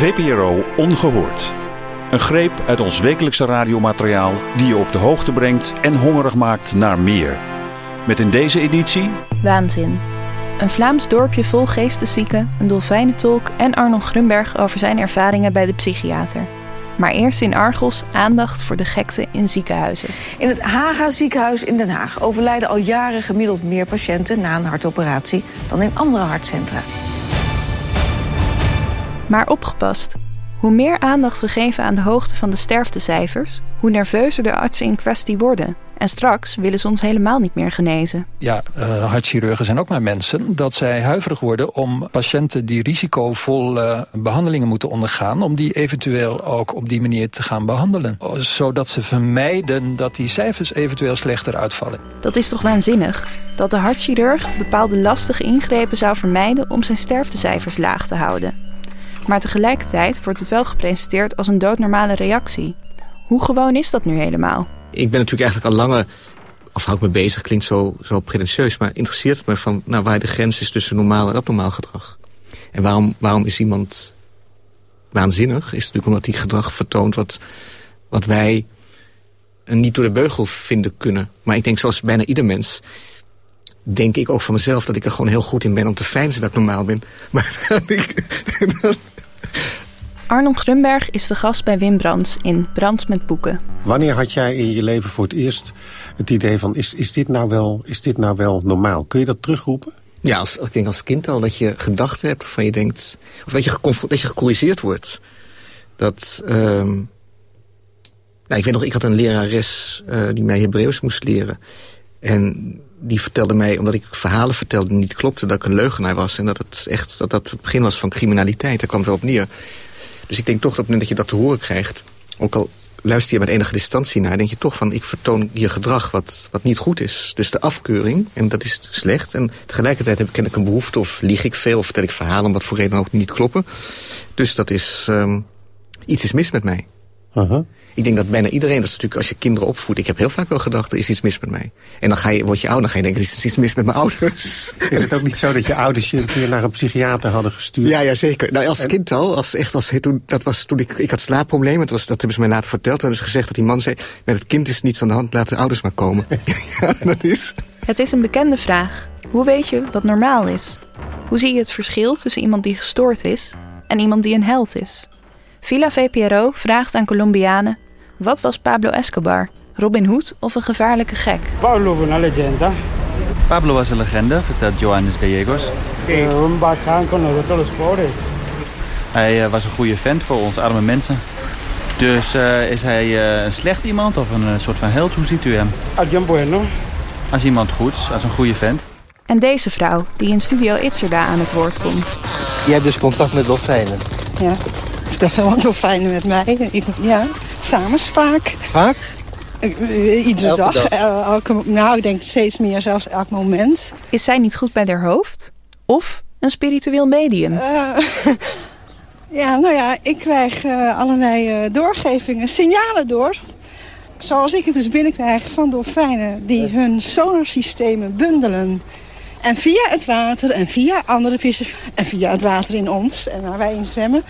VPRO Ongehoord. Een greep uit ons wekelijkse radiomateriaal die je op de hoogte brengt en hongerig maakt naar meer. Met in deze editie... Waanzin. Een Vlaams dorpje vol geesteszieken, een dolfijnentolk en Arnold Grunberg over zijn ervaringen bij de psychiater. Maar eerst in Argos aandacht voor de gekte in ziekenhuizen. In het Haga ziekenhuis in Den Haag overlijden al jaren gemiddeld meer patiënten na een hartoperatie dan in andere hartcentra. Maar opgepast. Hoe meer aandacht we geven aan de hoogte van de sterftecijfers, hoe nerveuzer de artsen in kwestie worden. En straks willen ze ons helemaal niet meer genezen. Ja, uh, hartchirurgen zijn ook maar mensen. Dat zij huiverig worden om patiënten die risicovolle behandelingen moeten ondergaan... om die eventueel ook op die manier te gaan behandelen. Zodat ze vermijden dat die cijfers eventueel slechter uitvallen. Dat is toch waanzinnig? Dat de hartchirurg bepaalde lastige ingrepen zou vermijden... om zijn sterftecijfers laag te houden. Maar tegelijkertijd wordt het wel gepresenteerd als een doodnormale reactie. Hoe gewoon is dat nu helemaal? Ik ben natuurlijk eigenlijk al langer afhankelijk me bezig. Klinkt zo, zo pretentieus, maar interesseert het me van nou, waar de grens is tussen normaal en abnormaal gedrag. En waarom, waarom is iemand waanzinnig? Is natuurlijk omdat hij gedrag vertoont wat, wat wij niet door de beugel vinden kunnen. Maar ik denk zoals bijna ieder mens denk ik ook van mezelf dat ik er gewoon heel goed in ben om te fijnzen dat ik normaal ben. Maar dat, Arnold Grunberg is de gast bij Wim Brands in Brands met Boeken. Wanneer had jij in je leven voor het eerst het idee van... is, is, dit, nou wel, is dit nou wel normaal? Kun je dat terugroepen? Ja, als, ik denk als kind al dat je gedachten hebt van je denkt... of dat je, dat je gecorrigeerd wordt. Dat... Um, nou, ik weet nog, ik had een lerares uh, die mij Hebreeuws moest leren. En die vertelde mij, omdat ik verhalen vertelde die niet klopte... dat ik een leugenaar was en dat het echt dat dat het begin was van criminaliteit. Daar kwam het wel op neer. Dus ik denk toch dat op het moment dat je dat te horen krijgt... ook al luister je met enige distantie naar... denk je toch van, ik vertoon je gedrag wat, wat niet goed is. Dus de afkeuring, en dat is slecht. En tegelijkertijd heb ik, een behoefte, of lieg ik veel... of vertel ik verhalen wat voor reden ook niet kloppen. Dus dat is... Um, iets is mis met mij. Uh -huh. Ik denk dat bijna iedereen, dat is natuurlijk als je kinderen opvoedt... ik heb heel vaak wel gedacht, er is iets mis met mij. En dan ga je, word je ouder, dan ga je denken, er is iets mis met mijn ouders. Is het ook niet zo dat je ouders je een keer naar een psychiater hadden gestuurd? Ja, ja zeker. Nou, als kind al, als, echt als, toen, dat was toen ik, ik had slaapproblemen. Dat, was, dat hebben ze mij later verteld. Toen hebben ze gezegd dat die man zei, met het kind is niets aan de hand, laat de ouders maar komen. ja, dat is... Het is een bekende vraag. Hoe weet je wat normaal is? Hoe zie je het verschil tussen iemand die gestoord is en iemand die een held is? Villa VPRO vraagt aan Colombianen wat was Pablo Escobar? Robin Hood of een gevaarlijke gek? Pablo was een legenda. Pablo was een legende, vertelt Johannes Gallegos. Sí. Un bacán con nosotros los pobres. Hij uh, was een goede vent voor ons arme mensen. Dus uh, is hij uh, een slecht iemand of een soort van held? Hoe ziet u hem? Alguien bueno. Als iemand goeds, als een goede vent. En deze vrouw, die in Studio Itzerda aan het woord komt. Je hebt dus contact met dolfijnen? Ja, dat zijn wel dolfijnen met mij. Ik, ja samenspraak. Vaak? Iedere elke dag. dag. Elke, nou, ik denk steeds meer, zelfs elk moment. Is zij niet goed bij haar hoofd? Of een spiritueel medium? Uh, ja, nou ja, ik krijg uh, allerlei uh, doorgevingen, signalen door. Zoals ik het dus binnenkrijg van dolfijnen die hun sonarsystemen bundelen. En via het water en via andere vissen en via het water in ons en waar wij in zwemmen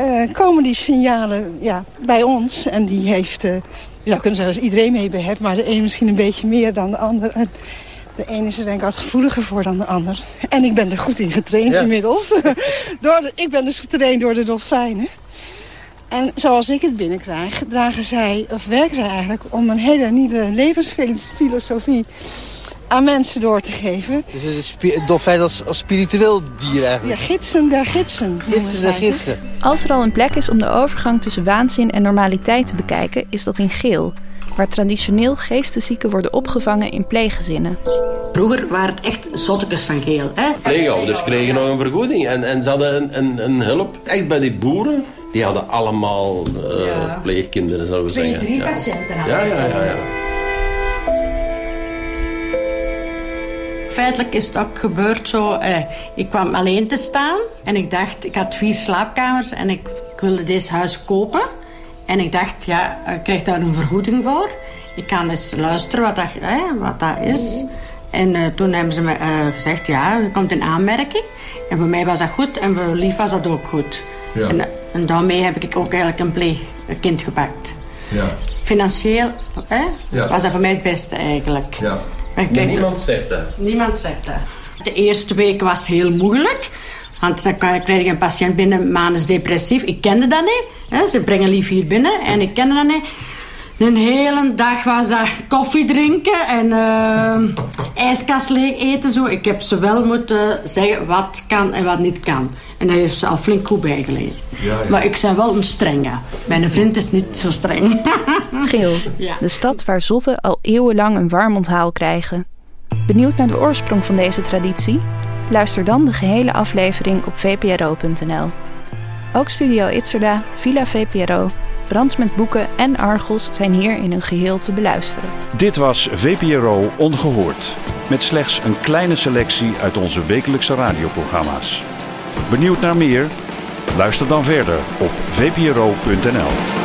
uh, komen die signalen ja, bij ons. En die heeft, uh, je zou kunnen zeggen dat iedereen mee bij hebt... maar de een misschien een beetje meer dan de ander. De ene is er denk ik wat gevoeliger voor dan de ander. En ik ben er goed in getraind ja. inmiddels. door de, ik ben dus getraind door de dolfijnen. En zoals ik het binnenkrijg, dragen zij, of werken zij eigenlijk... om een hele nieuwe levensfilosofie aan mensen door te geven. Dus het is een dolfijn als, als spiritueel dier eigenlijk? Ja, gidsen der gidsen. Gidsen der gidsen. Als er al een plek is om de overgang tussen waanzin en normaliteit te bekijken, is dat in Geel. Waar traditioneel geesteszieken worden opgevangen in pleeggezinnen. Vroeger waren het echt zottekes van Geel. Hè? Pleegouders kregen nog een vergoeding en, en ze hadden een, een, een hulp. Echt bij die boeren, die hadden allemaal uh, ja. pleegkinderen, zouden we zeggen. Drie patiënten ja, ja, ja. ja. Feitelijk is het ook gebeurd zo. Eh, ik kwam alleen te staan en ik dacht, ik had vier slaapkamers en ik, ik wilde deze huis kopen. En ik dacht, ja, ik krijg daar een vergoeding voor. Ik kan eens luisteren wat dat, eh, wat dat is. En uh, toen hebben ze me uh, gezegd, ja, je komt in aanmerking. En voor mij was dat goed en voor Lief was dat ook goed. Ja. En, en daarmee heb ik ook eigenlijk een pleegkind gepakt. Ja. Financieel hè, Ja. was dat voor mij het beste eigenlijk. Niemand zegt dat. Niemand zegt dat. De eerste weken was het heel moeilijk. Want dan krijg je een patiënt binnen, manisch depressief. Ik kende dat niet. Hè. Ze brengen lief hier binnen en ik kende dat niet. Een hele dag was dat koffie drinken en eh, ijskast leeg eten. Zo. Ik heb ze wel moeten zeggen wat kan en wat niet kan. En daar heeft ze al flink goed bijgeleerd. ja. Maar ik ben wel een strenge. Mijn vriend is niet zo streng. Geel, Ja. de stad waar zotten al eeuwenlang een warm onthaal krijgen. Benieuwd naar de oorsprong van deze traditie? Luister dan de gehele aflevering op vpro.nl. Ook Studio Itzerda, Villa VPRO, Brands met Boeken en Argos zijn hier in hun geheel te beluisteren. Dit was VPRO Ongehoord. Met slechts een kleine selectie uit onze wekelijkse radioprogramma's. Benieuwd naar meer? Luister dan verder op vpro.nl.